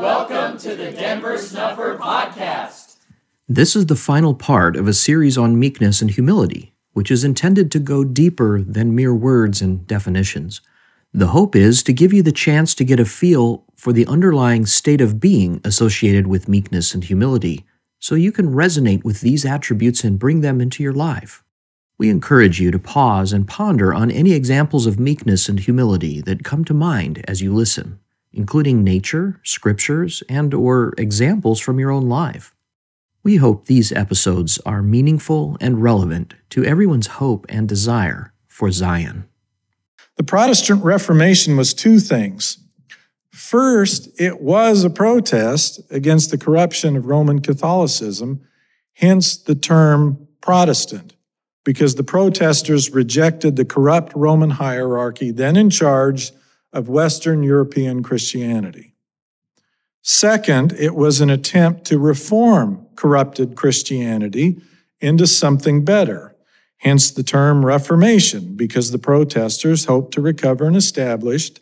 Welcome to the Denver Snuffer Podcast. This is the final part of a series on meekness and humility, which is intended to go deeper than mere words and definitions. The hope is to give you the chance to get a feel for the underlying state of being associated with meekness and humility, so you can resonate with these attributes and bring them into your life. We encourage you to pause and ponder on any examples of meekness and humility that come to mind as you listen including nature, scriptures, and or examples from your own life. We hope these episodes are meaningful and relevant to everyone's hope and desire for Zion. The Protestant Reformation was two things. First, it was a protest against the corruption of Roman Catholicism, hence the term Protestant, because the protesters rejected the corrupt Roman hierarchy then in charge of Western European Christianity. Second, it was an attempt to reform corrupted Christianity into something better, hence the term Reformation, because the protesters hoped to recover and establish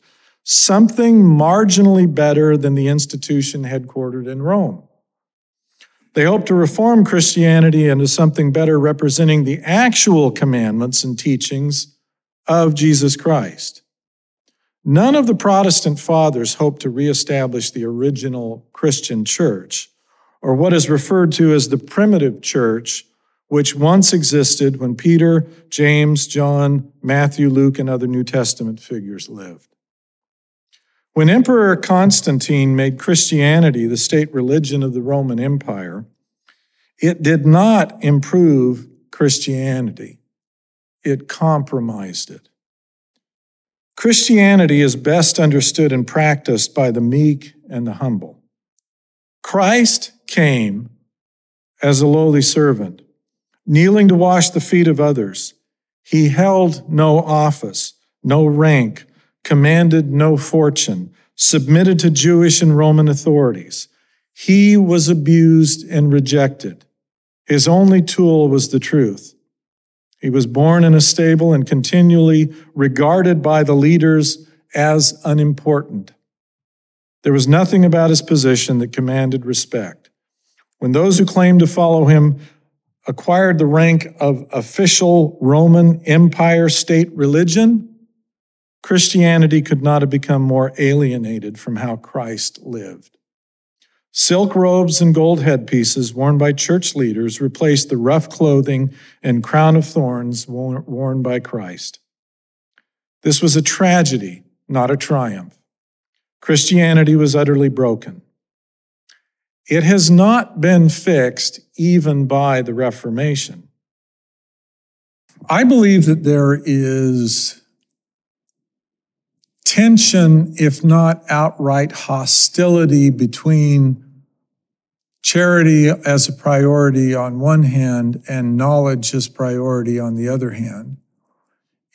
something marginally better than the institution headquartered in Rome. They hoped to reform Christianity into something better representing the actual commandments and teachings of Jesus Christ. None of the Protestant fathers hoped to reestablish the original Christian church, or what is referred to as the primitive church, which once existed when Peter, James, John, Matthew, Luke, and other New Testament figures lived. When Emperor Constantine made Christianity the state religion of the Roman Empire, it did not improve Christianity, it compromised it. Christianity is best understood and practiced by the meek and the humble. Christ came as a lowly servant, kneeling to wash the feet of others. He held no office, no rank, commanded no fortune, submitted to Jewish and Roman authorities. He was abused and rejected. His only tool was the truth. He was born in a stable and continually regarded by the leaders as unimportant. There was nothing about his position that commanded respect. When those who claimed to follow him acquired the rank of official Roman Empire state religion, Christianity could not have become more alienated from how Christ lived. Silk robes and gold headpieces worn by church leaders replaced the rough clothing and crown of thorns worn by Christ. This was a tragedy, not a triumph. Christianity was utterly broken. It has not been fixed even by the Reformation. I believe that there is tension, if not outright hostility, between charity as a priority on one hand and knowledge as priority on the other hand.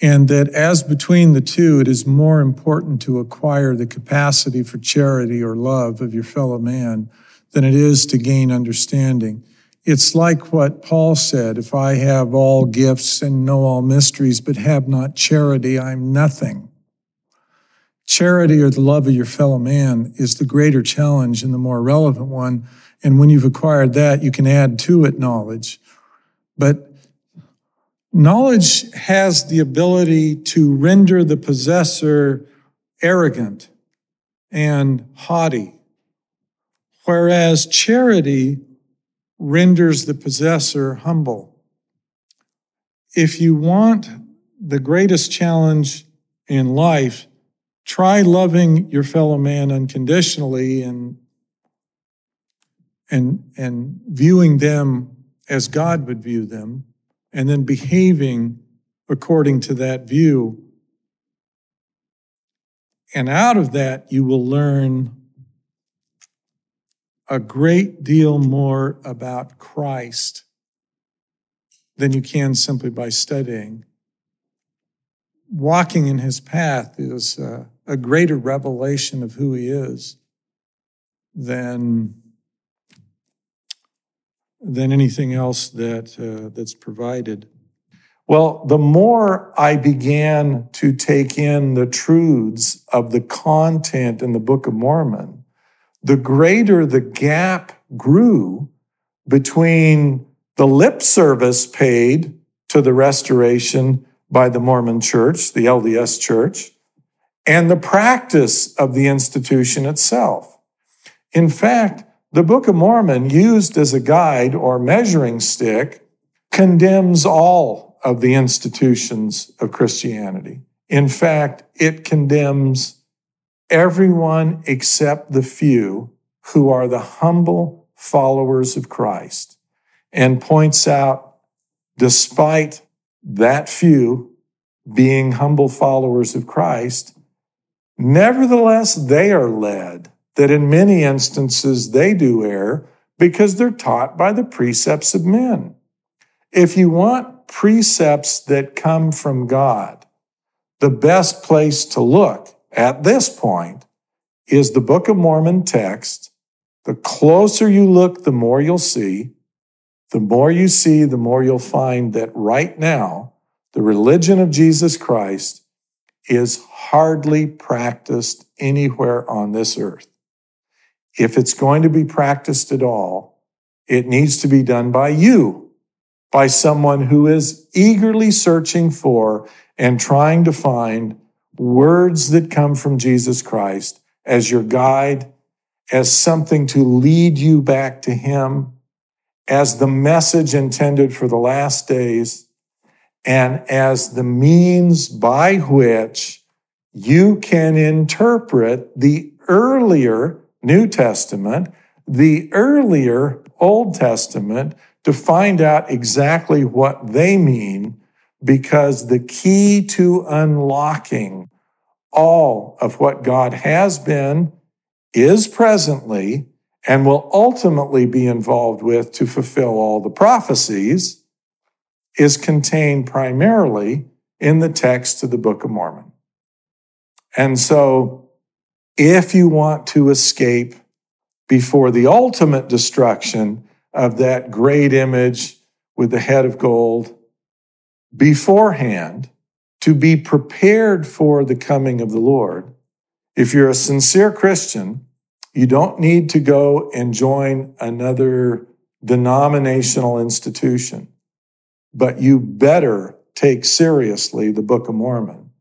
And that as between the two, it is more important to acquire the capacity for charity or love of your fellow man than it is to gain understanding. It's like what Paul said if I have all gifts and know all mysteries, but have not charity, I'm nothing. Charity or the love of your fellow man is the greater challenge and the more relevant one. And when you've acquired that, you can add to it knowledge. But knowledge has the ability to render the possessor arrogant and haughty, whereas charity renders the possessor humble. If you want the greatest challenge in life, Try loving your fellow man unconditionally and and and viewing them as God would view them and then behaving according to that view. And out of that you will learn a great deal more about Christ than you can simply by studying. Walking in his path is uh, a greater revelation of who he is than than anything else that uh, that's provided. Well, the more I began to take in the truths of the content in the Book of Mormon, the greater the gap grew between the lip service paid to the restoration by the Mormon church, the LDS church, and the practice of the institution itself. In fact, the Book of Mormon, used as a guide or measuring stick, condemns all of the institutions of Christianity. In fact, it condemns everyone except the few who are the humble followers of Christ and points out, despite that few being humble followers of Christ, nevertheless, they are led that in many instances they do err because they're taught by the precepts of men. If you want precepts that come from God, the best place to look at this point is the Book of Mormon text. The closer you look, the more you'll see. The more you see, the more you'll find that right now, the religion of Jesus Christ is hardly practiced anywhere on this earth. If it's going to be practiced at all, it needs to be done by you, by someone who is eagerly searching for and trying to find words that come from Jesus Christ as your guide, as something to lead you back to Him, as the message intended for the last days, and as the means by which you can interpret the earlier New Testament, the earlier Old Testament, to find out exactly what they mean, because the key to unlocking all of what God has been, is presently, and will ultimately be involved with to fulfill all the prophecies is contained primarily in the text of the Book of Mormon. And so if you want to escape before the ultimate destruction of that great image with the head of gold beforehand to be prepared for the coming of the Lord. If you're a sincere Christian, you don't need to go and join another denominational institution, but you better take seriously the Book of Mormon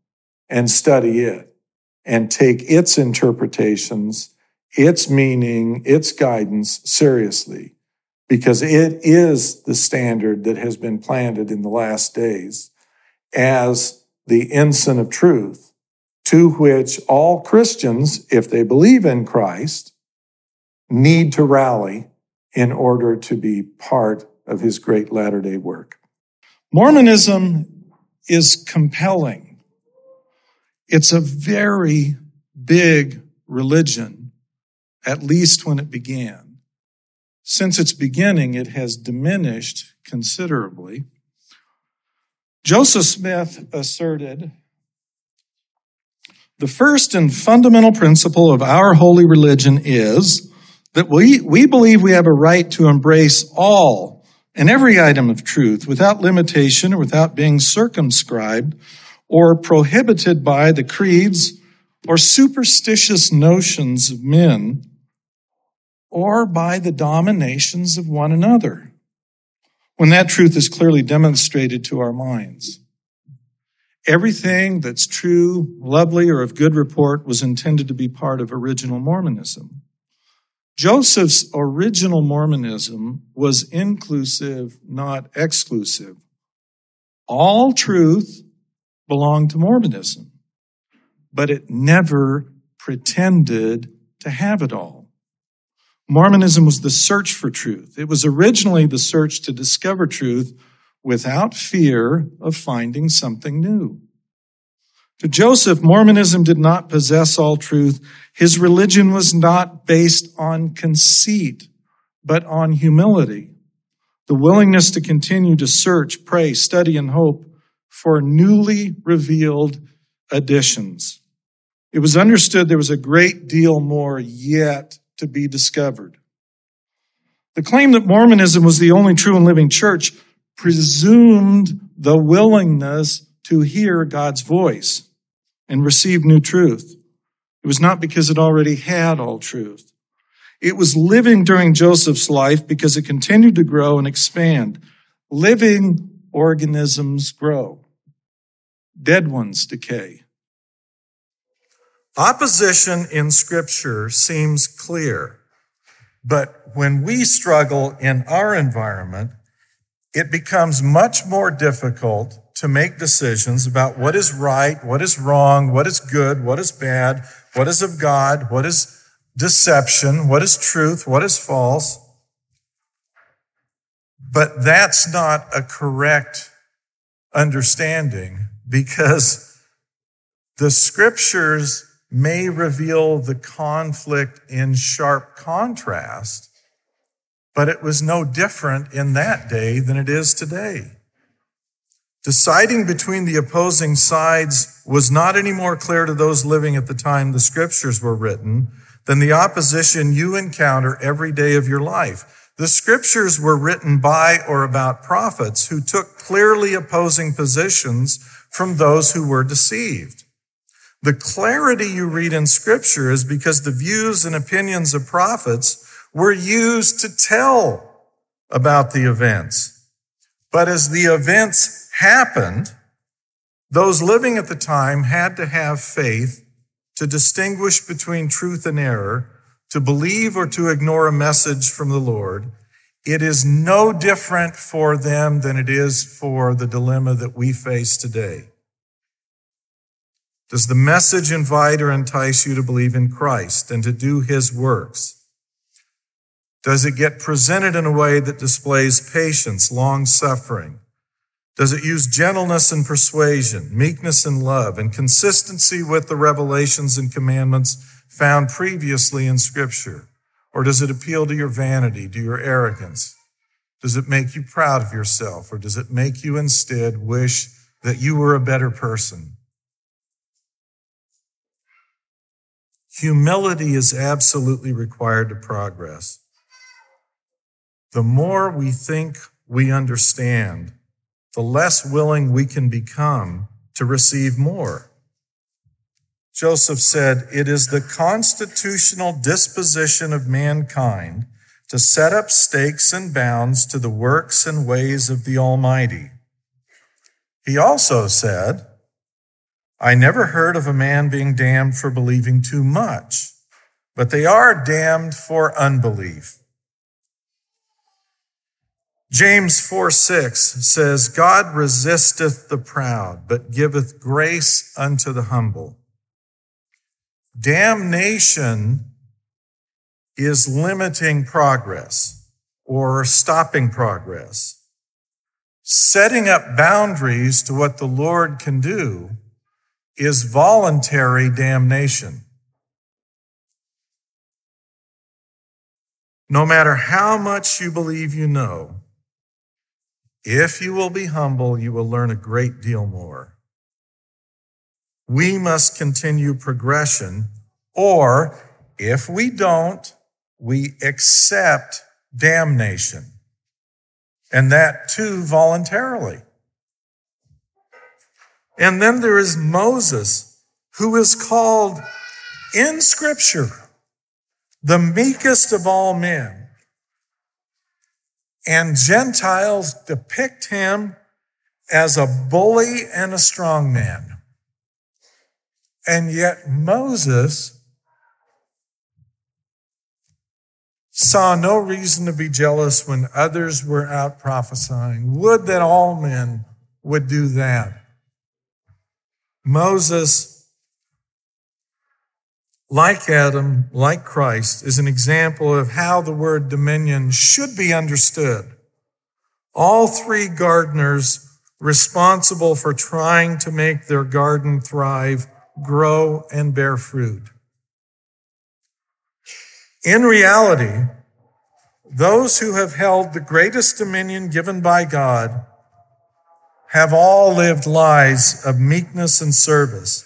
and study it and take its interpretations, its meaning, its guidance seriously, because it is the standard that has been planted in the last days as the ensign of truth to which all Christians, if they believe in Christ, need to rally in order to be part of his great latter day work. Mormonism is compelling it's a very big religion, at least when it began. Since its beginning, it has diminished considerably. Joseph Smith asserted the first and fundamental principle of our holy religion is that we, we believe we have a right to embrace all and every item of truth without limitation or without being circumscribed or prohibited by the creeds or superstitious notions of men or by the dominations of one another when that truth is clearly demonstrated to our minds. Everything that's true, lovely, or of good report was intended to be part of original Mormonism. Joseph's original Mormonism was inclusive, not exclusive. All truth belonged to Mormonism, but it never pretended to have it all. Mormonism was the search for truth. It was originally the search to discover truth without fear of finding something new. To Joseph, Mormonism did not possess all truth. His religion was not based on conceit, but on humility. The willingness to continue to search, pray, study, and hope for newly revealed additions. It was understood there was a great deal more yet to be discovered. The claim that Mormonism was the only true and living church presumed the willingness to hear God's voice and receive new truth. It was not because it already had all truth. It was living during Joseph's life because it continued to grow and expand. Living organisms grow. Dead ones decay. Opposition in scripture seems clear, but when we struggle in our environment, it becomes much more difficult to make decisions about what is right, what is wrong, what is good, what is bad, what is of God, what is deception, what is truth, what is false. But that's not a correct understanding because the scriptures may reveal the conflict in sharp contrast, but it was no different in that day than it is today. Deciding between the opposing sides was not any more clear to those living at the time the scriptures were written than the opposition you encounter every day of your life. The scriptures were written by or about prophets who took clearly opposing positions from those who were deceived. The clarity you read in scripture is because the views and opinions of prophets were used to tell about the events. But as the events happened, those living at the time had to have faith to distinguish between truth and error, to believe or to ignore a message from the Lord. It is no different for them than it is for the dilemma that we face today. Does the message invite or entice you to believe in Christ and to do his works? Does it get presented in a way that displays patience, long suffering? Does it use gentleness and persuasion, meekness and love, and consistency with the revelations and commandments found previously in Scripture? Or does it appeal to your vanity, to your arrogance? Does it make you proud of yourself, or does it make you instead wish that you were a better person? Humility is absolutely required to progress. The more we think we understand, the less willing we can become to receive more. Joseph said, It is the constitutional disposition of mankind to set up stakes and bounds to the works and ways of the Almighty. He also said, I never heard of a man being damned for believing too much, but they are damned for unbelief. James 4 6 says, God resisteth the proud, but giveth grace unto the humble. Damnation is limiting progress or stopping progress. Setting up boundaries to what the Lord can do is voluntary damnation. No matter how much you believe you know, if you will be humble, you will learn a great deal more. We must continue progression, or if we don't, we accept damnation. And that too voluntarily. And then there is Moses, who is called in scripture the meekest of all men. And Gentiles depict him as a bully and a strong man. And yet Moses saw no reason to be jealous when others were out prophesying. Would that all men would do that. Moses, like Adam, like Christ, is an example of how the word dominion should be understood. All three gardeners responsible for trying to make their garden thrive, grow, and bear fruit. In reality, those who have held the greatest dominion given by God have all lived lives of meekness and service.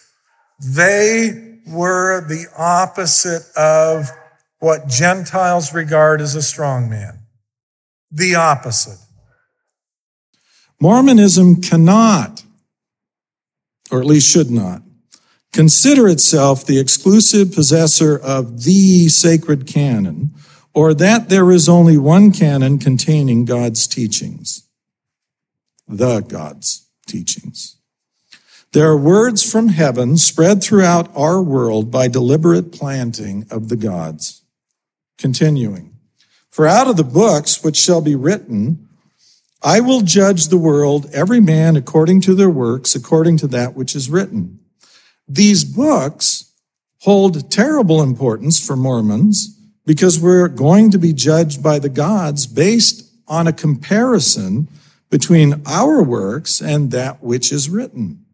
They were the opposite of what Gentiles regard as a strong man. The opposite. Mormonism cannot, or at least should not, consider itself the exclusive possessor of the sacred canon, or that there is only one canon containing God's teachings. The God's teachings. There are words from heaven spread throughout our world by deliberate planting of the gods. Continuing. For out of the books which shall be written, I will judge the world, every man according to their works, according to that which is written. These books hold terrible importance for Mormons because we're going to be judged by the gods based on a comparison between our works and that which is written.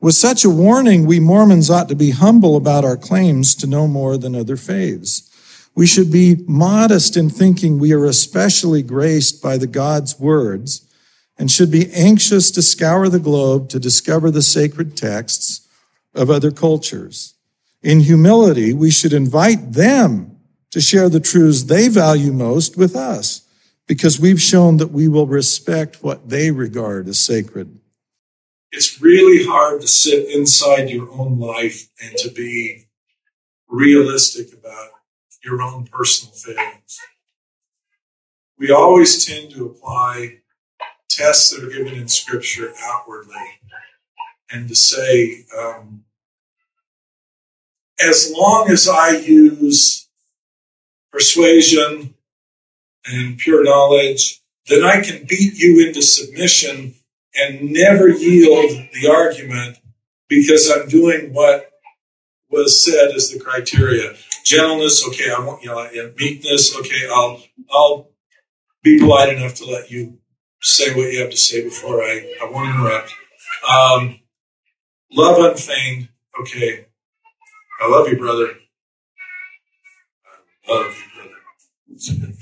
With such a warning, we Mormons ought to be humble about our claims to know more than other faiths. We should be modest in thinking we are especially graced by the God's words and should be anxious to scour the globe to discover the sacred texts of other cultures. In humility, we should invite them to share the truths they value most with us because we've shown that we will respect what they regard as sacred. It's really hard to sit inside your own life and to be realistic about your own personal failings. We always tend to apply tests that are given in Scripture outwardly and to say, um, as long as I use persuasion and pure knowledge, then I can beat you into submission and never yield the argument because I'm doing what was said as the criteria. Gentleness, okay, I want you know, meekness, okay, I'll I'll be polite enough to let you say what you have to say before I, I won't interrupt. Um, love unfeigned, okay. I love you, brother. I love you, brother.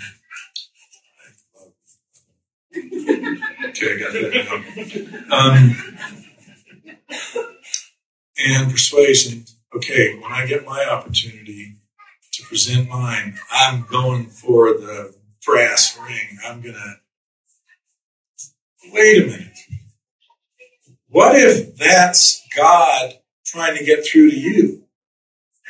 Okay, I got that now. Um, and persuasion. Okay, when I get my opportunity to present mine, I'm going for the brass ring. I'm gonna. Wait a minute. What if that's God trying to get through to you?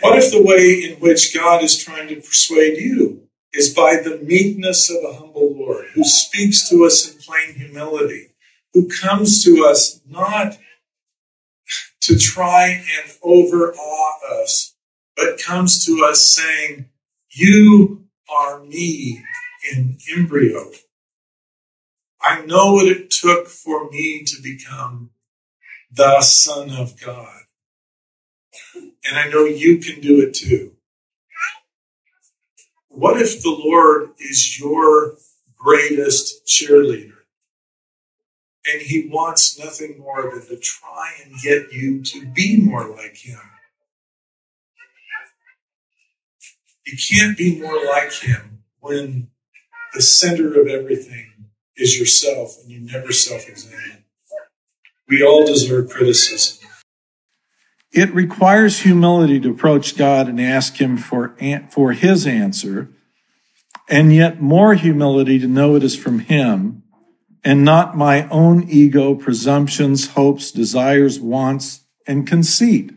What if the way in which God is trying to persuade you is by the meekness of a humble Lord who speaks to us in plain humility, who comes to us not to try and overawe us, but comes to us saying, You are me in embryo. I know what it took for me to become the Son of God. And I know you can do it too. What if the Lord is your greatest cheerleader? And he wants nothing more than to try and get you to be more like him. You can't be more like him when the center of everything is yourself and you never self examine. We all deserve criticism. It requires humility to approach God and ask Him for, for His answer, and yet more humility to know it is from Him and not my own ego, presumptions, hopes, desires, wants, and conceit.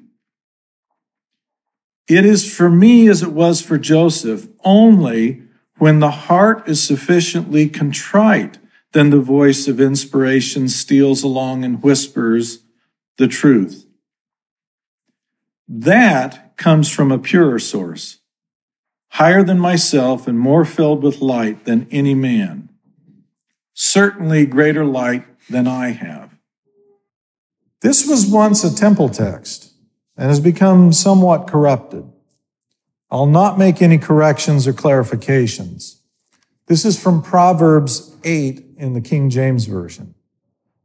It is for me as it was for Joseph, only when the heart is sufficiently contrite, then the voice of inspiration steals along and whispers the truth. That comes from a purer source, higher than myself and more filled with light than any man. Certainly greater light than I have. This was once a temple text and has become somewhat corrupted. I'll not make any corrections or clarifications. This is from Proverbs 8 in the King James Version.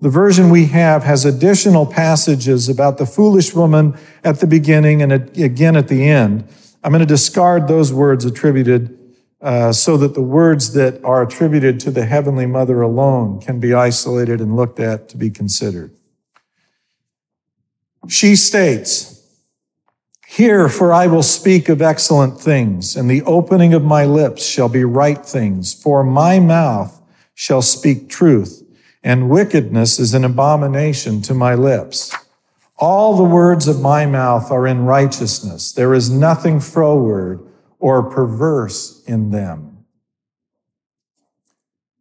The version we have has additional passages about the foolish woman at the beginning and again at the end. I'm going to discard those words attributed uh, so that the words that are attributed to the Heavenly Mother alone can be isolated and looked at to be considered. She states, Hear, for I will speak of excellent things, and the opening of my lips shall be right things, for my mouth shall speak truth and wickedness is an abomination to my lips. All the words of my mouth are in righteousness. There is nothing froward or perverse in them.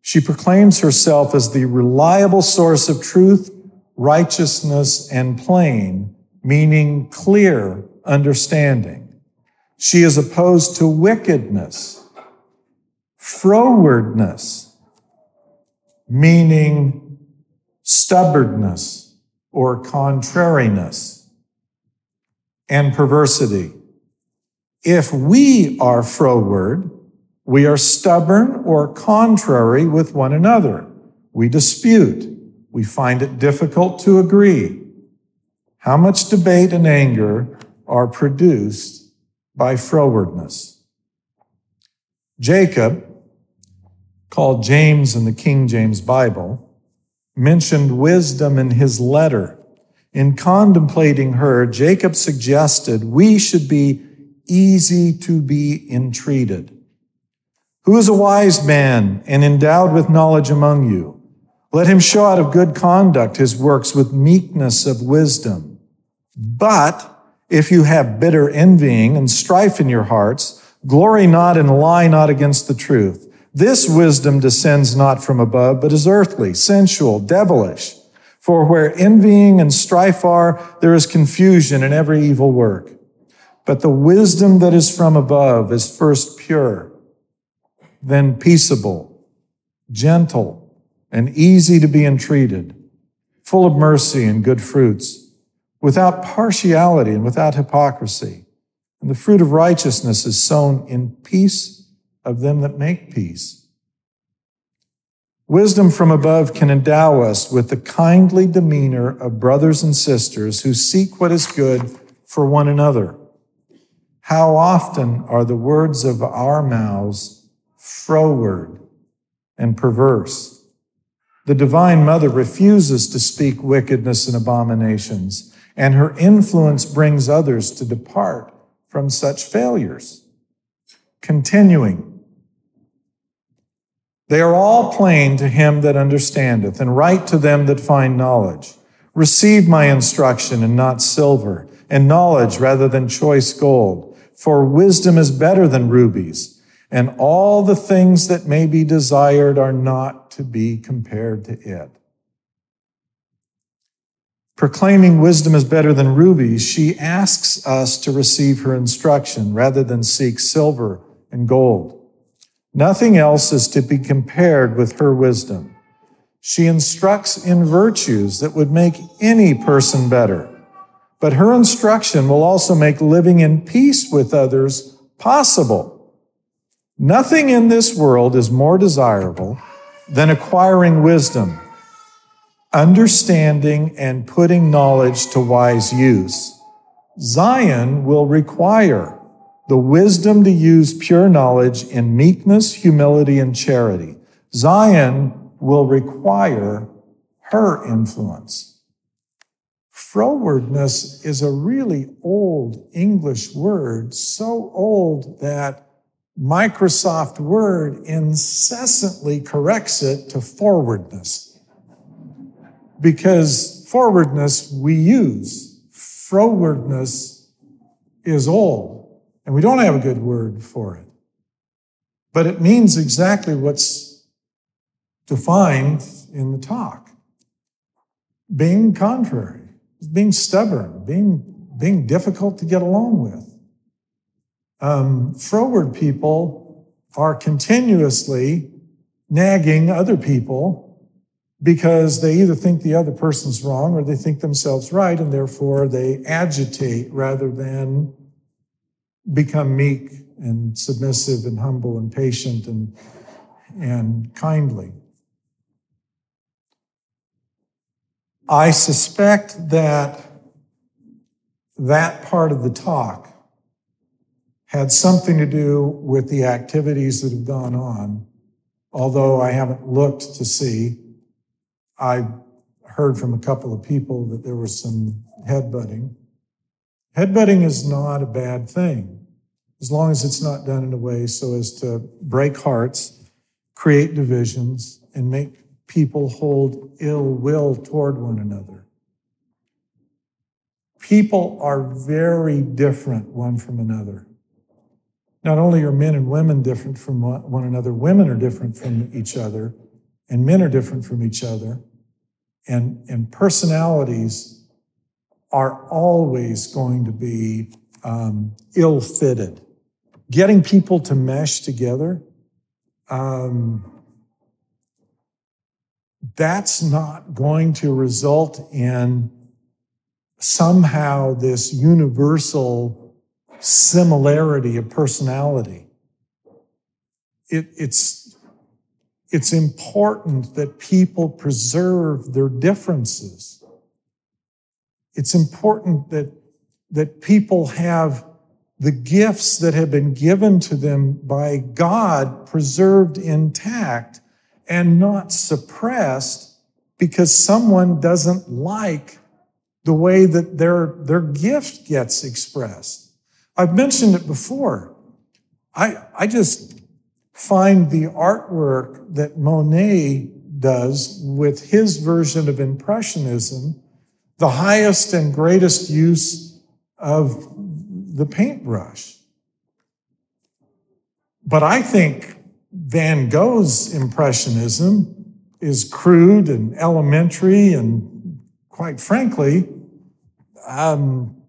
She proclaims herself as the reliable source of truth, righteousness, and plain, meaning clear understanding. She is opposed to wickedness, frowardness, meaning stubbornness or contrariness, and perversity. If we are froward, we are stubborn or contrary with one another. We dispute. We find it difficult to agree. How much debate and anger are produced by frowardness? Jacob, called James in the King James Bible, mentioned wisdom in his letter. In contemplating her, Jacob suggested we should be easy to be entreated. Who is a wise man and endowed with knowledge among you? Let him show out of good conduct his works with meekness of wisdom. But if you have bitter envying and strife in your hearts, glory not and lie not against the truth. This wisdom descends not from above, but is earthly, sensual, devilish. For where envying and strife are, there is confusion and every evil work. But the wisdom that is from above is first pure, then peaceable, gentle, and easy to be entreated, full of mercy and good fruits, without partiality and without hypocrisy. And the fruit of righteousness is sown in peace of them that make peace. Wisdom from above can endow us with the kindly demeanor of brothers and sisters who seek what is good for one another. How often are the words of our mouths froward and perverse? The Divine Mother refuses to speak wickedness and abominations, and her influence brings others to depart from such failures. Continuing, they are all plain to him that understandeth, and right to them that find knowledge. Receive my instruction and not silver, and knowledge rather than choice gold for wisdom is better than rubies, and all the things that may be desired are not to be compared to it. Proclaiming wisdom is better than rubies, she asks us to receive her instruction rather than seek silver and gold. Nothing else is to be compared with her wisdom. She instructs in virtues that would make any person better but her instruction will also make living in peace with others possible. Nothing in this world is more desirable than acquiring wisdom, understanding, and putting knowledge to wise use. Zion will require the wisdom to use pure knowledge in meekness, humility, and charity. Zion will require her influence. Frowardness is a really old English word, so old that Microsoft Word incessantly corrects it to forwardness. Because forwardness we use, frowardness is old, and we don't have a good word for it. But it means exactly what's defined in the talk being contrary being stubborn, being, being difficult to get along with. Um, froward people are continuously nagging other people because they either think the other person's wrong or they think themselves right, and therefore they agitate rather than become meek and submissive and humble and patient and, and kindly. I suspect that that part of the talk had something to do with the activities that have gone on, although I haven't looked to see. I heard from a couple of people that there was some headbutting. Headbutting is not a bad thing, as long as it's not done in a way so as to break hearts, create divisions, and make people hold ill will toward one another. people are very different one from another. Not only are men and women different from one another, women are different from each other, and men are different from each other. And, and personalities are always going to be um, ill fitted. Getting people to mesh together, um, that's not going to result in somehow this universal similarity of personality. It, it's, it's important that people preserve their differences. It's important that, that people have the gifts that have been given to them by God preserved intact and not suppressed because someone doesn't like the way that their, their gift gets expressed. I've mentioned it before. I, I just find the artwork that Monet does with his version of Impressionism the highest and greatest use of the paintbrush. But I think Van Gogh's Impressionism is crude and elementary and quite frankly, um,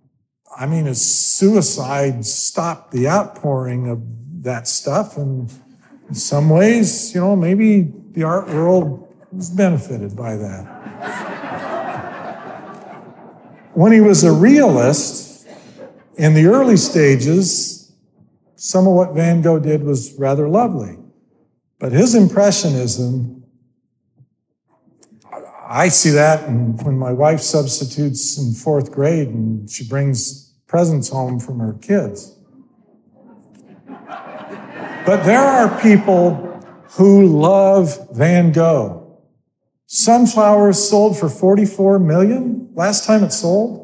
I mean, his suicide stopped the outpouring of that stuff. And in some ways, you know, maybe the art world was benefited by that. When he was a realist in the early stages, some of what Van Gogh did was rather lovely. But his Impressionism I see that when my wife substitutes in fourth grade and she brings presents home from her kids. But there are people who love Van Gogh. Sunflowers sold for 44 million last time it sold.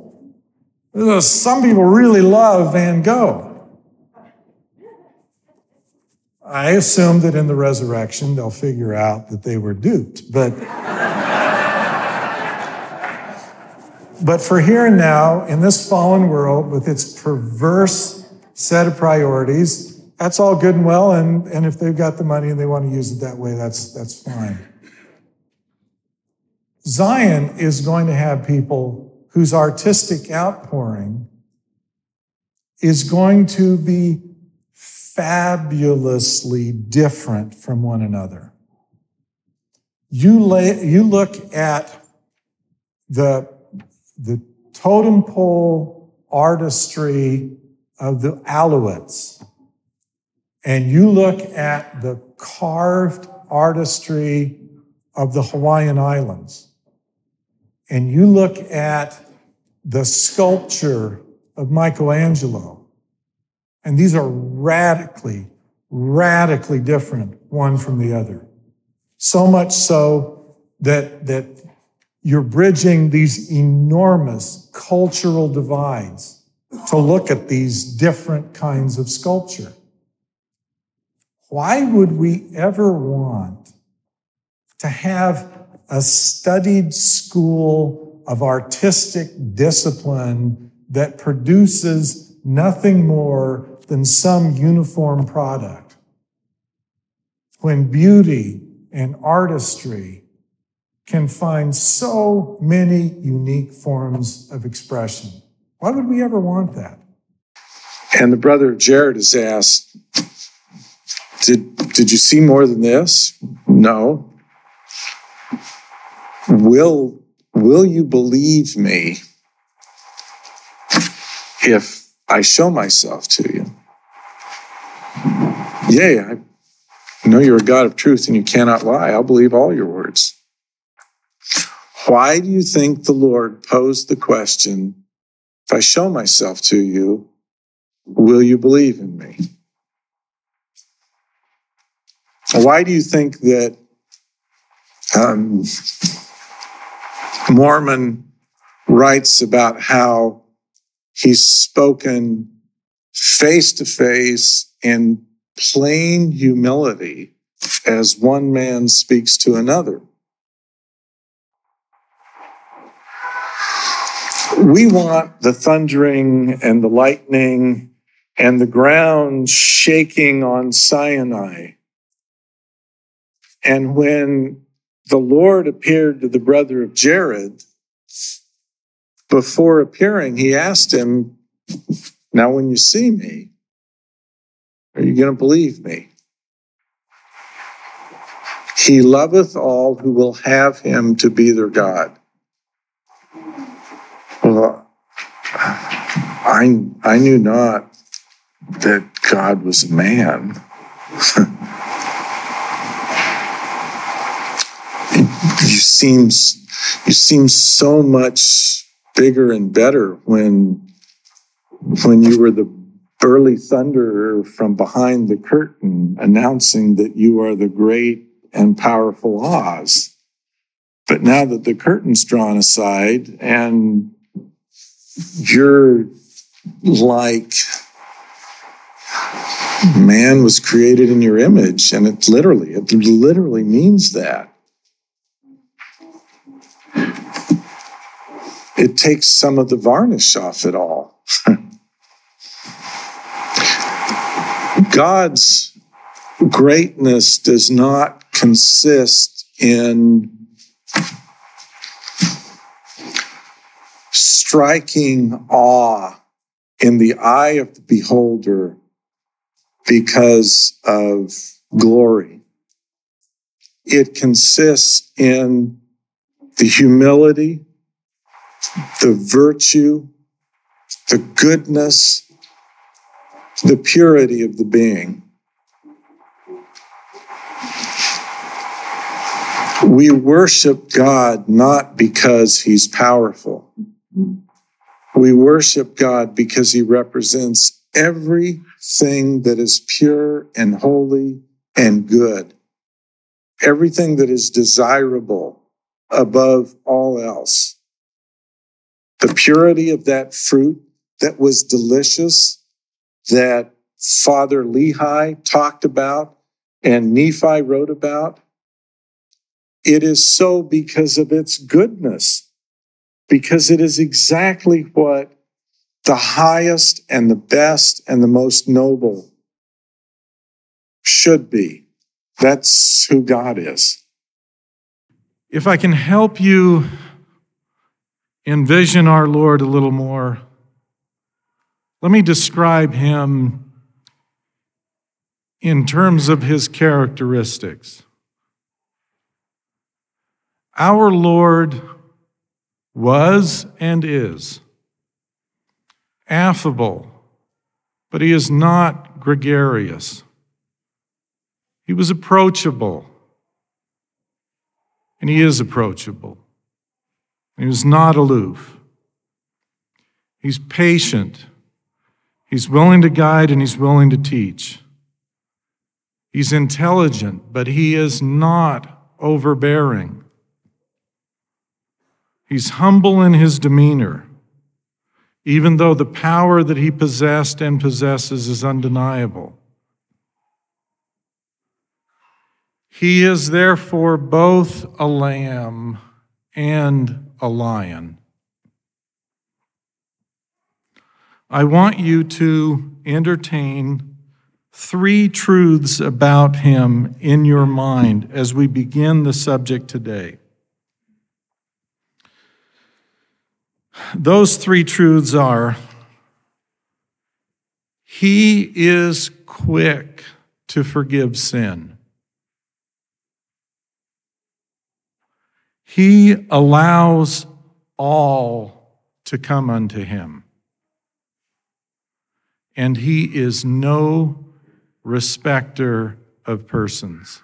Some people really love Van Gogh. I assume that in the resurrection they'll figure out that they were duped, but But for here and now, in this fallen world with its perverse set of priorities, that's all good and well. And, and if they've got the money and they want to use it that way, that's, that's fine. Zion is going to have people whose artistic outpouring is going to be fabulously different from one another. You, lay, you look at the the totem pole artistry of the Aleuts, and you look at the carved artistry of the Hawaiian Islands, and you look at the sculpture of Michelangelo, and these are radically, radically different one from the other. So much so that, that you're bridging these enormous cultural divides to look at these different kinds of sculpture. Why would we ever want to have a studied school of artistic discipline that produces nothing more than some uniform product? When beauty and artistry can find so many unique forms of expression. Why would we ever want that? And the brother of Jared is asked, did, did you see more than this? No. Will, will you believe me if I show myself to you? Yea, I know you're a God of truth and you cannot lie. I'll believe all your words. Why do you think the Lord posed the question, if I show myself to you, will you believe in me? Why do you think that um, Mormon writes about how he's spoken face to face in plain humility as one man speaks to another? we want the thundering and the lightning and the ground shaking on Sinai. And when the Lord appeared to the brother of Jared, before appearing, he asked him, Now, when you see me, are you going to believe me? He loveth all who will have him to be their God. Well, I, I knew not that God was a man. you seem you seem so much bigger and better when when you were the burly thunderer from behind the curtain announcing that you are the great and powerful Oz. But now that the curtain's drawn aside and you're like man was created in your image and it literally it literally means that it takes some of the varnish off it all god's greatness does not consist in striking awe in the eye of the beholder because of glory. It consists in the humility, the virtue, the goodness, the purity of the being. We worship God not because he's powerful. We worship God because he represents everything that is pure and holy and good, everything that is desirable above all else. The purity of that fruit that was delicious, that Father Lehi talked about and Nephi wrote about. It is so because of its goodness because it is exactly what the highest and the best and the most noble should be. That's who God is. If I can help you envision our Lord a little more, let me describe him in terms of his characteristics. Our Lord was and is affable, but he is not gregarious. He was approachable, and he is approachable. He was not aloof. He's patient. He's willing to guide and he's willing to teach. He's intelligent, but he is not overbearing. He's humble in his demeanor, even though the power that he possessed and possesses is undeniable. He is therefore both a lamb and a lion. I want you to entertain three truths about him in your mind as we begin the subject today. Those three truths are He is quick to forgive sin. He allows all to come unto him. And he is no respecter of persons.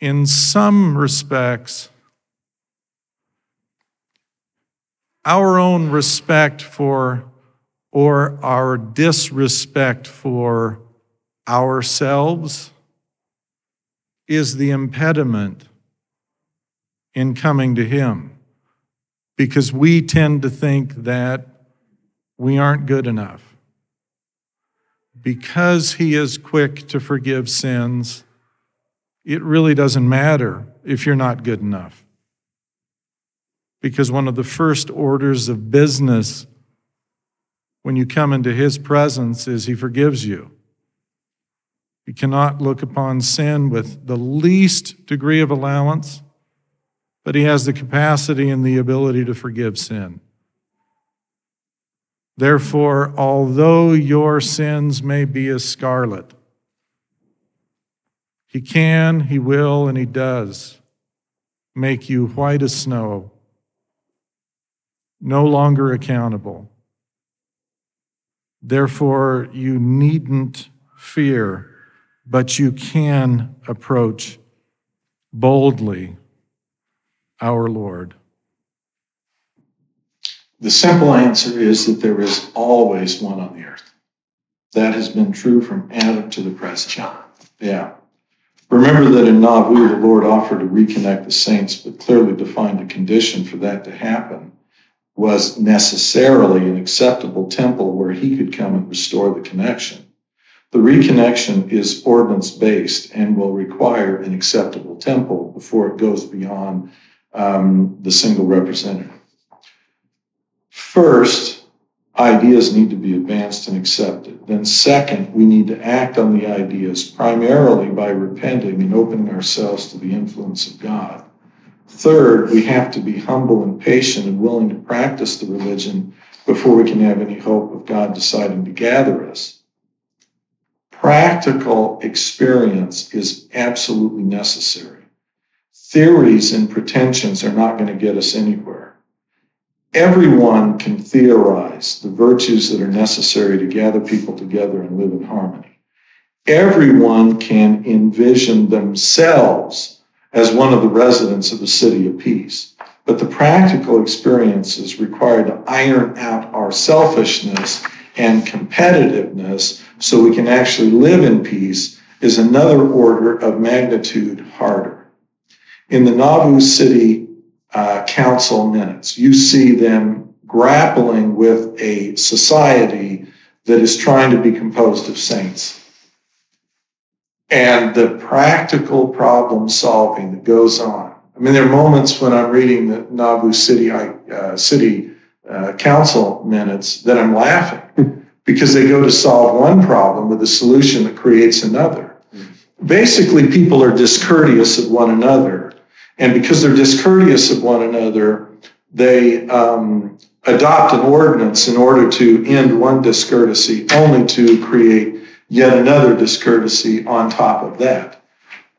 In some respects, our own respect for or our disrespect for ourselves is the impediment in coming to Him because we tend to think that we aren't good enough. Because He is quick to forgive sins, it really doesn't matter if you're not good enough. because one of the first orders of business when you come into his presence is he forgives you. You cannot look upon sin with the least degree of allowance, but he has the capacity and the ability to forgive sin. Therefore, although your sins may be as scarlet, he can, he will, and he does make you white as snow, no longer accountable. Therefore, you needn't fear, but you can approach boldly our Lord. The simple answer is that there is always one on the earth. That has been true from Adam to the present. John. Yeah. Remember that in Nauvoo, the Lord offered to reconnect the saints, but clearly defined a condition for that to happen was necessarily an acceptable temple where he could come and restore the connection. The reconnection is ordinance based and will require an acceptable temple before it goes beyond um, the single representative. First, ideas need to be advanced and accepted. Then, second, we need to act on the ideas primarily by repenting and opening ourselves to the influence of God. Third, we have to be humble and patient and willing to practice the religion before we can have any hope of God deciding to gather us. Practical experience is absolutely necessary. Theories and pretensions are not going to get us anywhere. Everyone can theorize the virtues that are necessary to gather people together and live in harmony. Everyone can envision themselves as one of the residents of the city of peace. But the practical experiences required to iron out our selfishness and competitiveness so we can actually live in peace is another order of magnitude harder. In the Nauvoo City uh, Council minutes, you see them grappling with a society that is trying to be composed of saints and the practical problem solving that goes on. I mean, there are moments when I'm reading the Nauvoo City uh, City uh, Council minutes that I'm laughing because they go to solve one problem with a solution that creates another. Basically, people are discourteous of one another, and because they're discourteous of one another, they um, adopt an ordinance in order to end one discourtesy, only to create yet another discourtesy on top of that.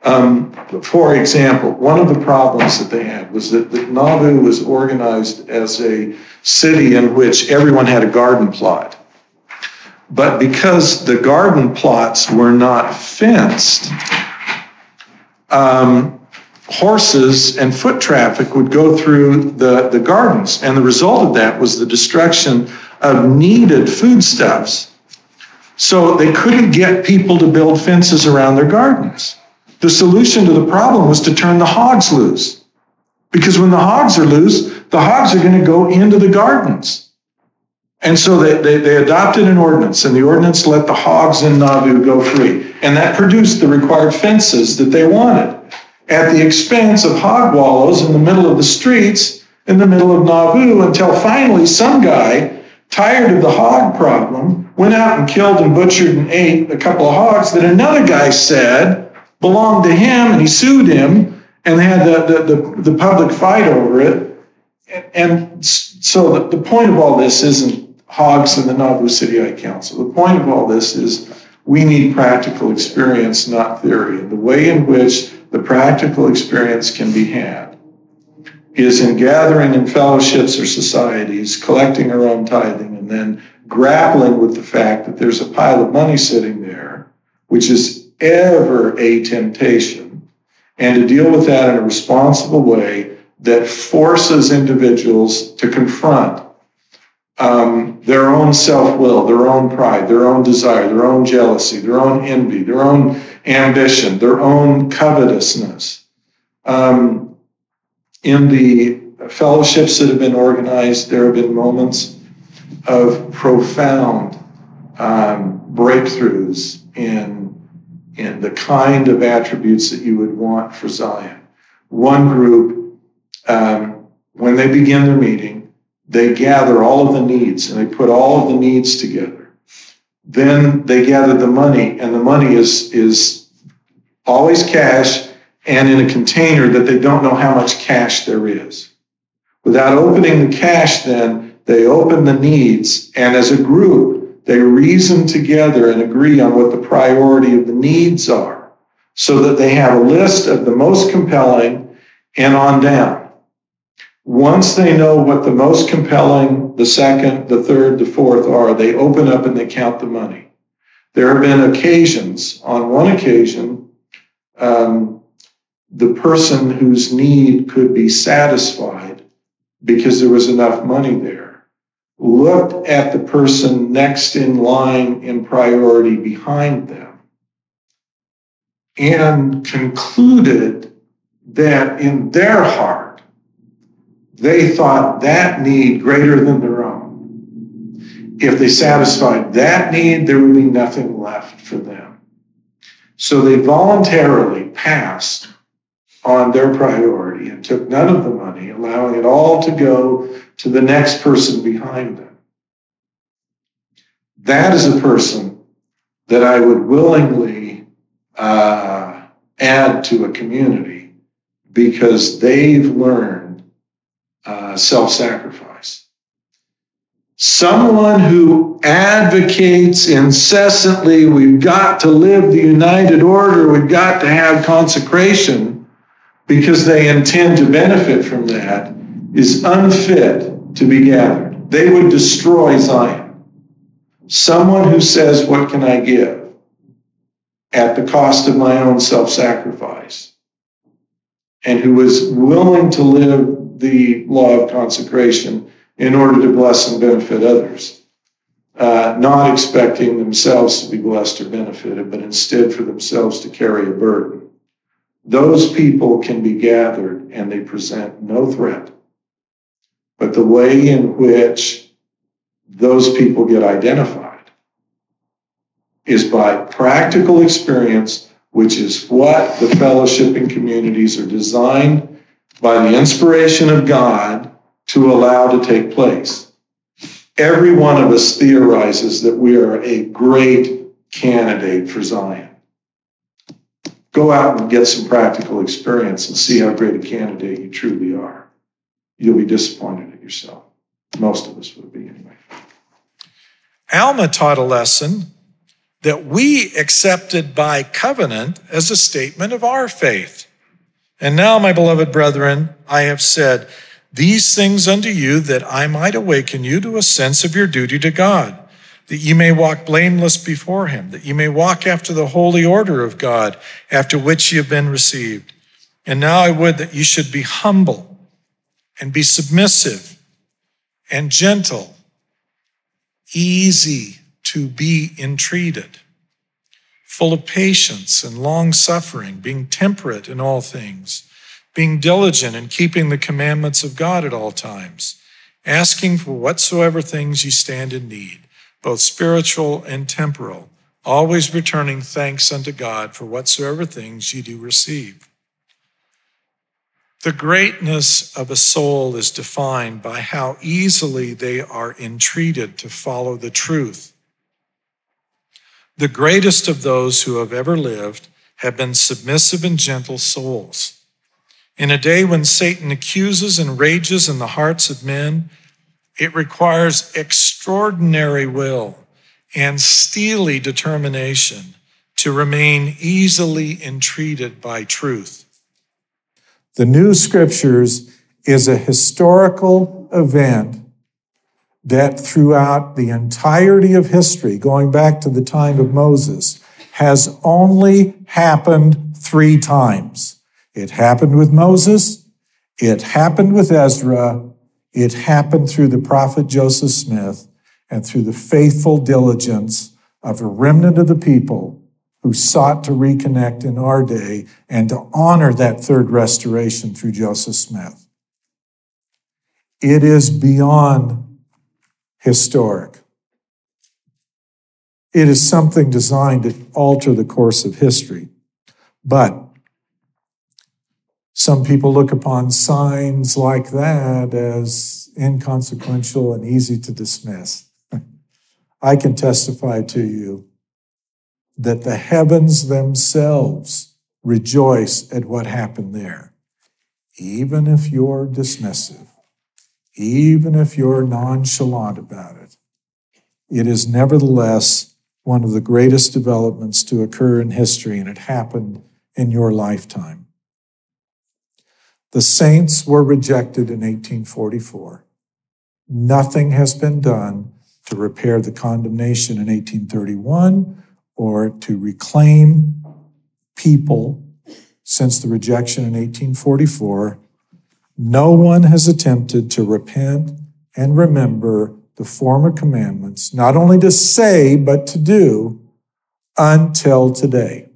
Um, for example, one of the problems that they had was that, that Nauvoo was organized as a city in which everyone had a garden plot. But because the garden plots were not fenced, um, horses and foot traffic would go through the, the gardens. And the result of that was the destruction of needed foodstuffs so they couldn't get people to build fences around their gardens. The solution to the problem was to turn the hogs loose. Because when the hogs are loose, the hogs are going to go into the gardens. And so they, they, they, adopted an ordinance, and the ordinance let the hogs in Nauvoo go free. And that produced the required fences that they wanted at the expense of hog wallows in the middle of the streets in the middle of Nauvoo until finally some guy, tired of the hog problem, went out and killed and butchered and ate a couple of hogs that another guy said belonged to him, and he sued him, and they had the, the, the, the public fight over it. And, and so the, the point of all this isn't hogs and the Nauvoo City Council. The point of all this is we need practical experience, not theory. And the way in which the practical experience can be had is in gathering in fellowships or societies, collecting our own tithing, and then grappling with the fact that there's a pile of money sitting there, which is ever a temptation, and to deal with that in a responsible way that forces individuals to confront um, their own self will, their own pride, their own desire, their own jealousy, their own envy, their own ambition, their own covetousness. Um, in the fellowships that have been organized, there have been moments of profound um, breakthroughs in, in the kind of attributes that you would want for Zion. One group um, when they begin their meeting, they gather all of the needs and they put all of the needs together. Then they gather the money, and the money is, is always cash and in a container that they don't know how much cash there is. Without opening the cash, then they open the needs, and as a group, they reason together and agree on what the priority of the needs are so that they have a list of the most compelling and on down. Once they know what the most compelling, the second, the third, the fourth are, they open up and they count the money. There have been occasions, on one occasion, um, the person whose need could be satisfied because there was enough money there looked at the person next in line in priority behind them and concluded that in their heart they thought that need greater than their own. If they satisfied that need, there would be nothing left for them. So they voluntarily passed on their priority and took none of the money, allowing it all to go to the next person behind them. That is a person that I would willingly uh, add to a community because they've learned uh, self sacrifice. Someone who advocates incessantly, we've got to live the united order, we've got to have consecration because they intend to benefit from that is unfit to be gathered. They would destroy Zion. Someone who says, What can I give? at the cost of my own self sacrifice, and who is willing to live the law of consecration in order to bless and benefit others, uh, not expecting themselves to be blessed or benefited, but instead for themselves to carry a burden. Those people can be gathered and they present no threat. But the way in which those people get identified is by practical experience, which is what the fellowshipping communities are designed by the inspiration of God to allow to take place. Every one of us theorizes that we are a great candidate for Zion. Go out and get some practical experience and see how great a candidate you truly are. You'll be disappointed in yourself. Most of us would be anyway. Alma taught a lesson that we accepted by covenant as a statement of our faith. And now, my beloved brethren, I have said these things unto you that I might awaken you to a sense of your duty to God that you may walk blameless before him, that you may walk after the holy order of God, after which you have been received. And now I would that you should be humble and be submissive and gentle, easy to be entreated, full of patience and long suffering, being temperate in all things, being diligent in keeping the commandments of God at all times, asking for whatsoever things you stand in need both spiritual and temporal, always returning thanks unto God for whatsoever things ye do receive. The greatness of a soul is defined by how easily they are entreated to follow the truth. The greatest of those who have ever lived have been submissive and gentle souls. In a day when Satan accuses and rages in the hearts of men, it requires extraordinary will and steely determination to remain easily entreated by truth. The New Scriptures is a historical event that throughout the entirety of history, going back to the time of Moses, has only happened three times. It happened with Moses, it happened with Ezra, it happened through the prophet Joseph Smith and through the faithful diligence of a remnant of the people who sought to reconnect in our day and to honor that third restoration through Joseph Smith. It is beyond historic. It is something designed to alter the course of history. But Some people look upon signs like that as inconsequential and easy to dismiss. I can testify to you that the heavens themselves rejoice at what happened there, even if you're dismissive, even if you're nonchalant about it. It is nevertheless one of the greatest developments to occur in history, and it happened in your lifetime. The saints were rejected in 1844. Nothing has been done to repair the condemnation in 1831 or to reclaim people since the rejection in 1844. No one has attempted to repent and remember the former commandments, not only to say, but to do until today.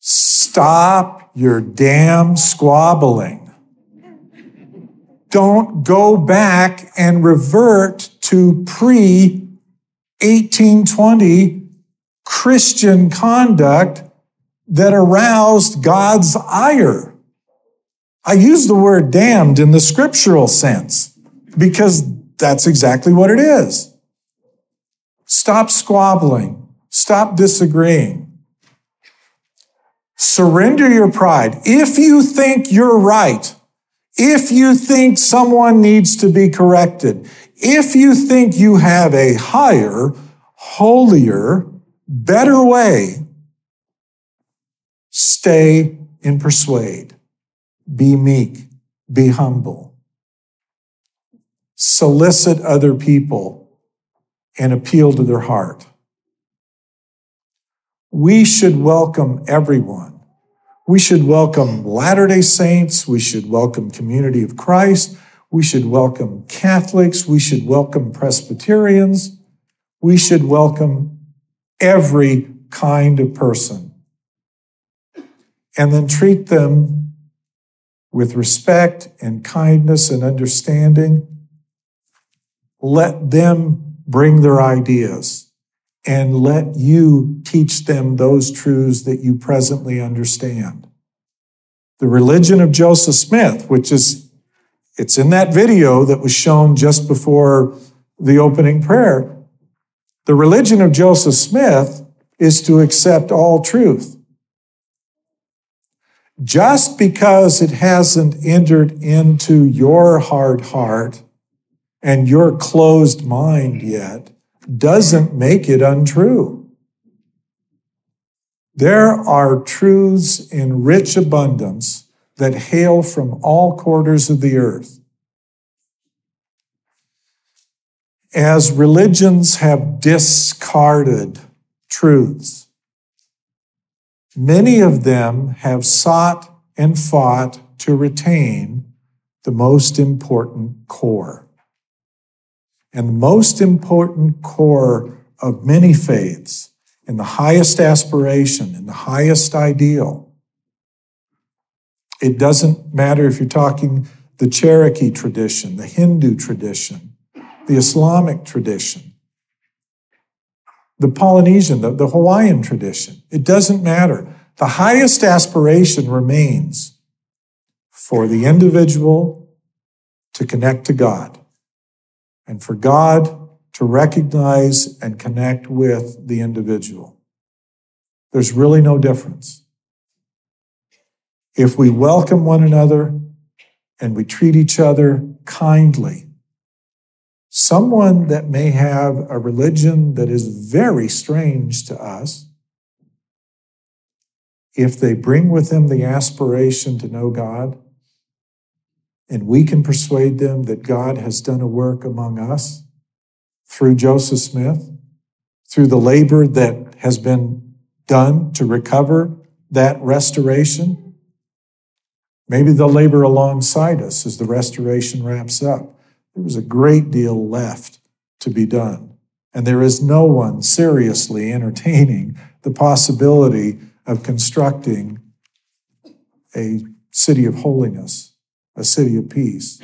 Stop your damn squabbling. Don't go back and revert to pre 1820 Christian conduct that aroused God's ire. I use the word damned in the scriptural sense because that's exactly what it is. Stop squabbling. Stop disagreeing. Surrender your pride. If you think you're right, if you think someone needs to be corrected, if you think you have a higher, holier, better way, stay in persuade. Be meek. Be humble. Solicit other people and appeal to their heart. We should welcome everyone. We should welcome Latter day Saints. We should welcome Community of Christ. We should welcome Catholics. We should welcome Presbyterians. We should welcome every kind of person. And then treat them with respect and kindness and understanding. Let them bring their ideas and let you teach them those truths that you presently understand. The religion of Joseph Smith, which is it's in that video that was shown just before the opening prayer. The religion of Joseph Smith is to accept all truth. Just because it hasn't entered into your hard heart and your closed mind yet doesn't make it untrue. There are truths in rich abundance that hail from all quarters of the earth. As religions have discarded truths, many of them have sought and fought to retain the most important core. And the most important core of many faiths, and the highest aspiration, and the highest ideal, it doesn't matter if you're talking the Cherokee tradition, the Hindu tradition, the Islamic tradition, the Polynesian, the, the Hawaiian tradition. It doesn't matter. The highest aspiration remains for the individual to connect to God and for God to recognize and connect with the individual. There's really no difference if we welcome one another and we treat each other kindly, someone that may have a religion that is very strange to us, if they bring with them the aspiration to know God, and we can persuade them that God has done a work among us through Joseph Smith, through the labor that has been done to recover that restoration, Maybe they'll labor alongside us as the restoration wraps up. There was a great deal left to be done. And there is no one seriously entertaining the possibility of constructing a city of holiness, a city of peace,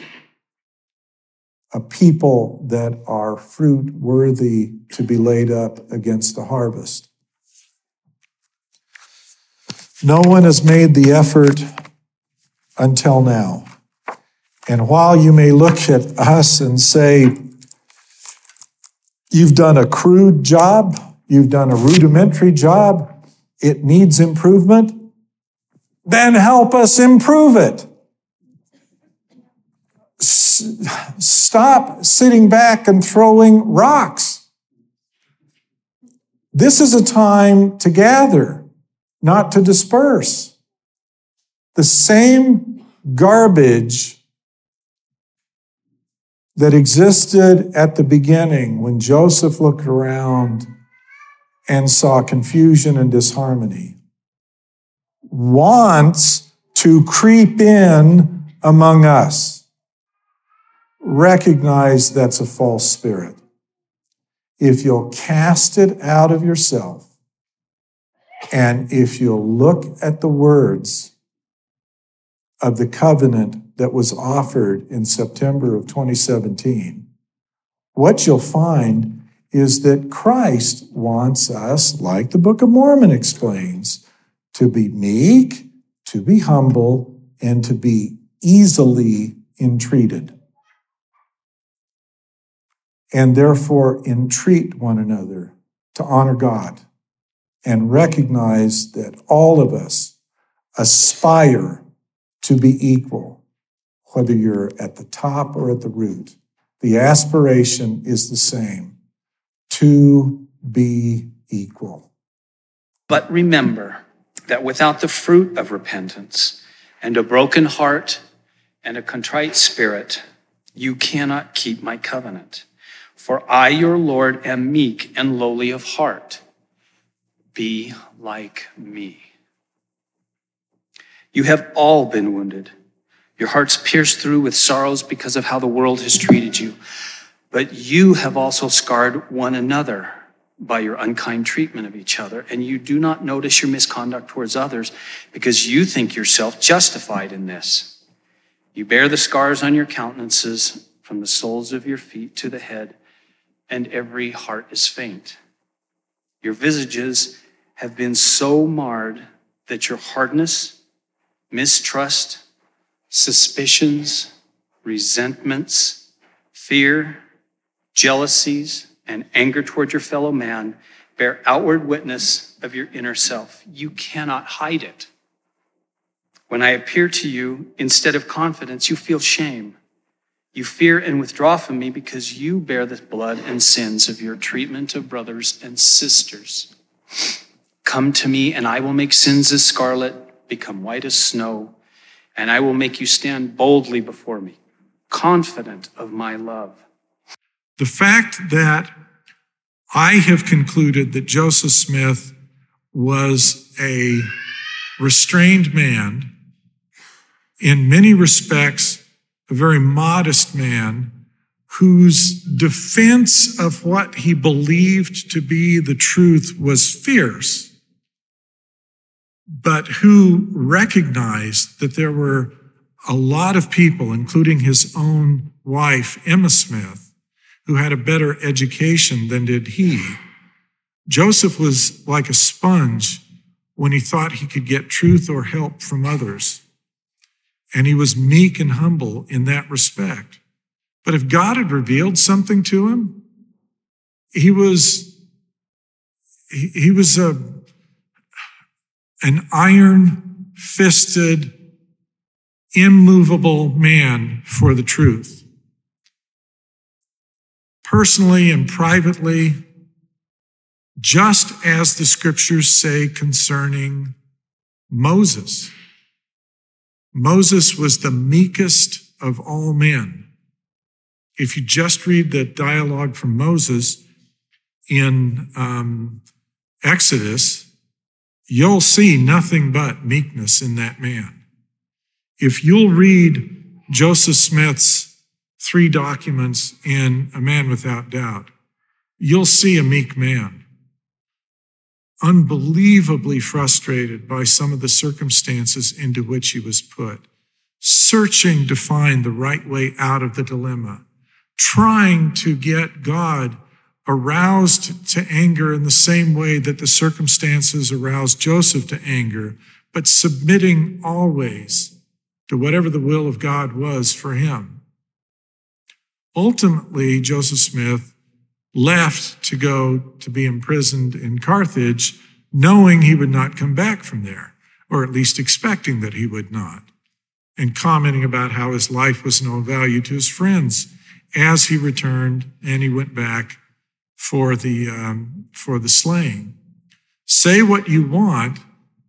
a people that are fruit worthy to be laid up against the harvest. No one has made the effort until now. And while you may look at us and say, you've done a crude job, you've done a rudimentary job, it needs improvement, then help us improve it. Stop sitting back and throwing rocks. This is a time to gather, not to disperse. The same garbage that existed at the beginning when Joseph looked around and saw confusion and disharmony wants to creep in among us. Recognize that's a false spirit. If you'll cast it out of yourself, and if you'll look at the words of the covenant that was offered in September of 2017, what you'll find is that Christ wants us, like the Book of Mormon explains, to be meek, to be humble, and to be easily entreated. And therefore, entreat one another to honor God and recognize that all of us aspire to be equal, whether you're at the top or at the root. The aspiration is the same to be equal. But remember, that without the fruit of repentance and a broken heart and a contrite spirit, you cannot keep my covenant. For I, your Lord, am meek and lowly of heart. Be like me. You have all been wounded, your hearts pierced through with sorrows because of how the world has treated you. But you have also scarred one another by your unkind treatment of each other, and you do not notice your misconduct towards others because you think yourself justified in this. You bear the scars on your countenances from the soles of your feet to the head, and every heart is faint. Your visages have been so marred that your hardness, mistrust, suspicions, resentments, fear, jealousies, and anger toward your fellow man bear outward witness of your inner self. You cannot hide it. When I appear to you, instead of confidence, you feel shame. You fear and withdraw from me because you bear the blood and sins of your treatment of brothers and sisters. Come to me, and I will make sins as scarlet become white as snow, and I will make you stand boldly before me, confident of my love. The fact that I have concluded that Joseph Smith was a restrained man, in many respects, a very modest man whose defense of what he believed to be the truth was fierce, but who recognized that there were a lot of people, including his own wife, Emma Smith, who had a better education than did he. Joseph was like a sponge when he thought he could get truth or help from others. And he was meek and humble in that respect. But if God had revealed something to him, he was, he, he was a, an iron fisted, immovable man for the truth personally and privately, just as the scriptures say concerning Moses. Moses was the meekest of all men. If you just read the dialogue from Moses in um, Exodus, you'll see nothing but meekness in that man. If you'll read Joseph Smith's three documents in A Man Without Doubt, you'll see a meek man, unbelievably frustrated by some of the circumstances into which he was put, searching to find the right way out of the dilemma, trying to get God aroused to anger in the same way that the circumstances aroused Joseph to anger, but submitting always to whatever the will of God was for him. Ultimately, Joseph Smith left to go to be imprisoned in Carthage, knowing he would not come back from there, or at least expecting that he would not, and commenting about how his life was no value to his friends as he returned and he went back for the um, for the slaying. Say what you want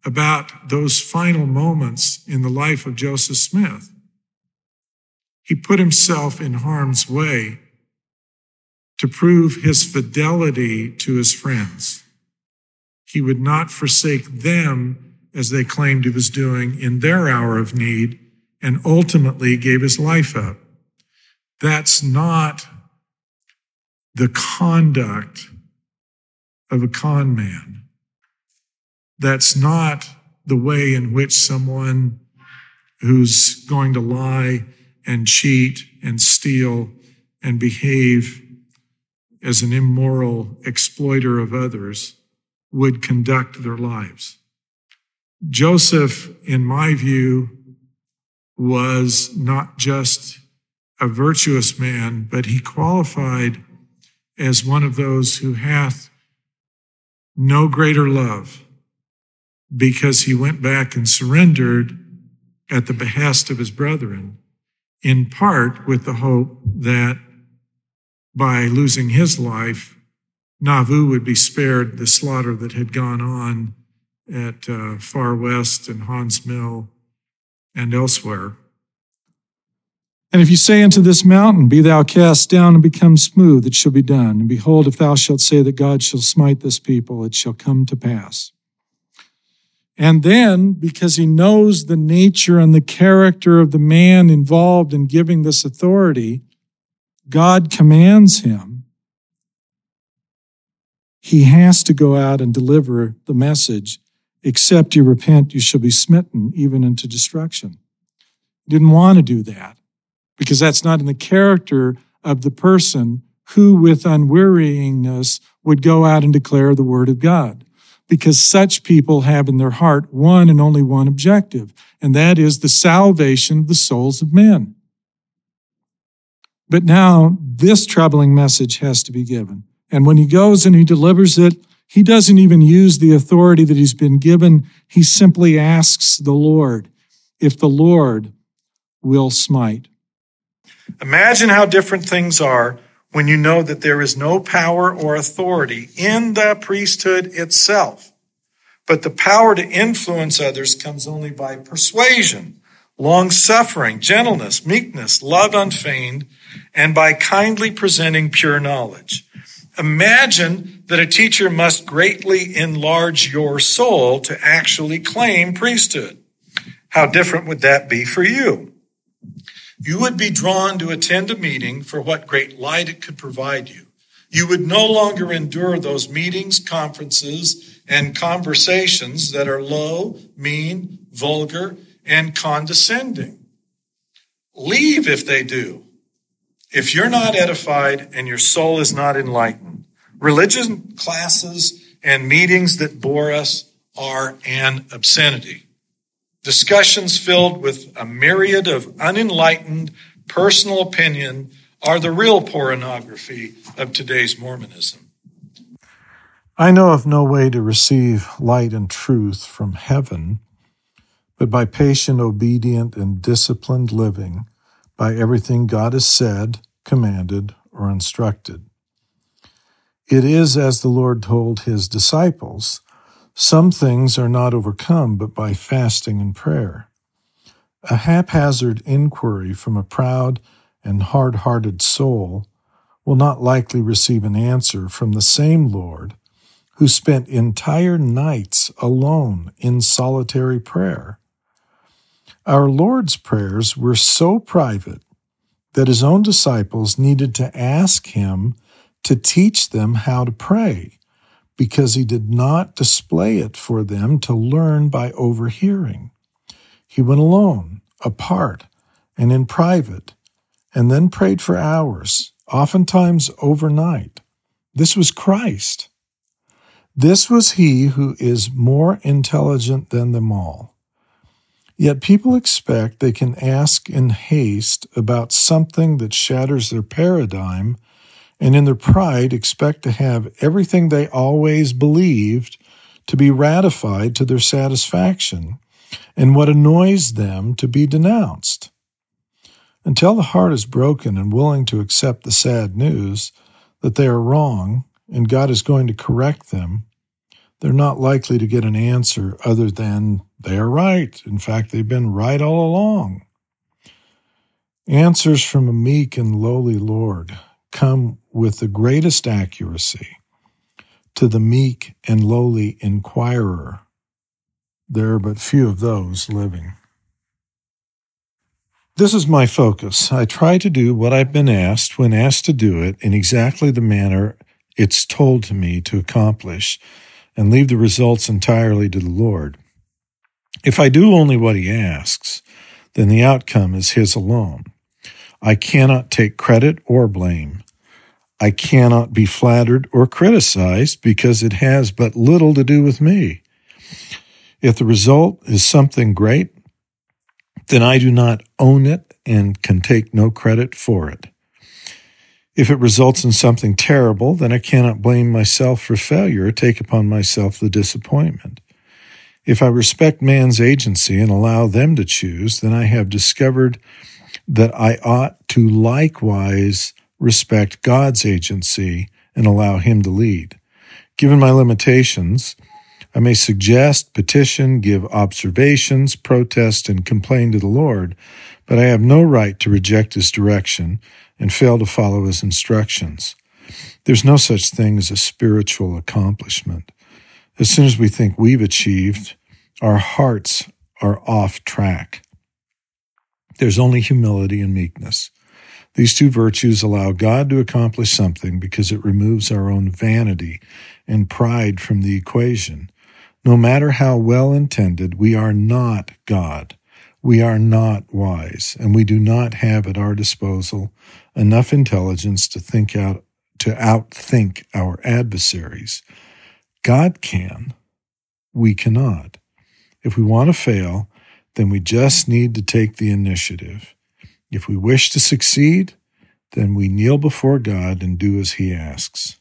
about those final moments in the life of Joseph Smith. He put himself in harm's way to prove his fidelity to his friends. He would not forsake them as they claimed he was doing in their hour of need and ultimately gave his life up. That's not the conduct of a con man. That's not the way in which someone who's going to lie and cheat and steal and behave as an immoral exploiter of others would conduct their lives. Joseph, in my view, was not just a virtuous man, but he qualified as one of those who hath no greater love because he went back and surrendered at the behest of his brethren, in part with the hope that by losing his life, Nauvoo would be spared the slaughter that had gone on at uh, Far West and Haun's Mill and elsewhere. And if you say unto this mountain, Be thou cast down and become smooth, it shall be done. And behold, if thou shalt say that God shall smite this people, it shall come to pass. And then, because he knows the nature and the character of the man involved in giving this authority, God commands him. He has to go out and deliver the message except you repent, you shall be smitten, even into destruction. He didn't want to do that because that's not in the character of the person who, with unwearyingness, would go out and declare the word of God. Because such people have in their heart one and only one objective, and that is the salvation of the souls of men. But now this troubling message has to be given. And when he goes and he delivers it, he doesn't even use the authority that he's been given. He simply asks the Lord if the Lord will smite. Imagine how different things are when you know that there is no power or authority in the priesthood itself. But the power to influence others comes only by persuasion, long suffering, gentleness, meekness, love unfeigned, and by kindly presenting pure knowledge. Imagine that a teacher must greatly enlarge your soul to actually claim priesthood. How different would that be for you? You would be drawn to attend a meeting for what great light it could provide you. You would no longer endure those meetings, conferences, and conversations that are low, mean, vulgar, and condescending. Leave if they do. If you're not edified and your soul is not enlightened, religion classes and meetings that bore us are an obscenity. Discussions filled with a myriad of unenlightened personal opinion are the real pornography of today's Mormonism. I know of no way to receive light and truth from heaven, but by patient, obedient, and disciplined living, by everything God has said, commanded, or instructed. It is as the Lord told his disciples some things are not overcome but by fasting and prayer. A haphazard inquiry from a proud and hard hearted soul will not likely receive an answer from the same Lord who spent entire nights alone in solitary prayer. Our Lord's prayers were so private that his own disciples needed to ask him to teach them how to pray because he did not display it for them to learn by overhearing. He went alone, apart, and in private, and then prayed for hours, oftentimes overnight. This was Christ. This was he who is more intelligent than them all. Yet people expect they can ask in haste about something that shatters their paradigm, and in their pride expect to have everything they always believed to be ratified to their satisfaction, and what annoys them to be denounced. Until the heart is broken and willing to accept the sad news that they are wrong and God is going to correct them, they're not likely to get an answer other than they are right. In fact, they've been right all along. Answers from a meek and lowly Lord come with the greatest accuracy to the meek and lowly inquirer. There are but few of those living. This is my focus. I try to do what I've been asked when asked to do it in exactly the manner it's told to me to accomplish and leave the results entirely to the Lord. If I do only what he asks, then the outcome is his alone. I cannot take credit or blame. I cannot be flattered or criticized because it has but little to do with me. If the result is something great, then I do not own it and can take no credit for it. If it results in something terrible, then I cannot blame myself for failure or take upon myself the disappointment. If I respect man's agency and allow them to choose, then I have discovered that I ought to likewise respect God's agency and allow Him to lead. Given my limitations, I may suggest, petition, give observations, protest, and complain to the Lord, but I have no right to reject His direction and fail to follow his instructions. There's no such thing as a spiritual accomplishment. As soon as we think we've achieved, our hearts are off track. There's only humility and meekness. These two virtues allow God to accomplish something because it removes our own vanity and pride from the equation. No matter how well intended, we are not God. We are not wise, and we do not have at our disposal enough intelligence to think out to outthink our adversaries. God can. We cannot. If we want to fail, then we just need to take the initiative. If we wish to succeed, then we kneel before God and do as He asks.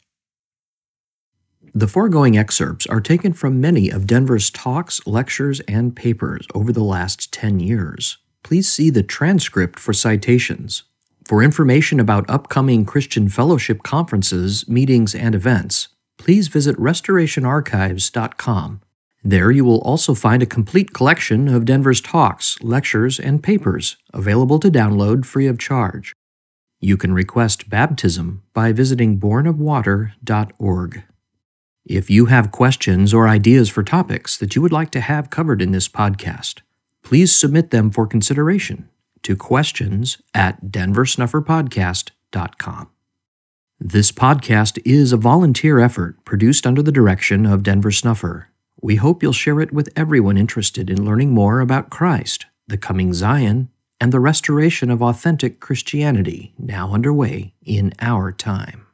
The foregoing excerpts are taken from many of Denver's talks, lectures, and papers over the last 10 years. Please see the transcript for citations. For information about upcoming Christian Fellowship conferences, meetings, and events, please visit restorationarchives.com. There you will also find a complete collection of Denver's talks, lectures, and papers available to download free of charge. You can request baptism by visiting bornofwater.org. If you have questions or ideas for topics that you would like to have covered in this podcast, please submit them for consideration to questions at denversnufferpodcast.com. This podcast is a volunteer effort produced under the direction of Denver Snuffer. We hope you'll share it with everyone interested in learning more about Christ, the coming Zion, and the restoration of authentic Christianity now underway in our time.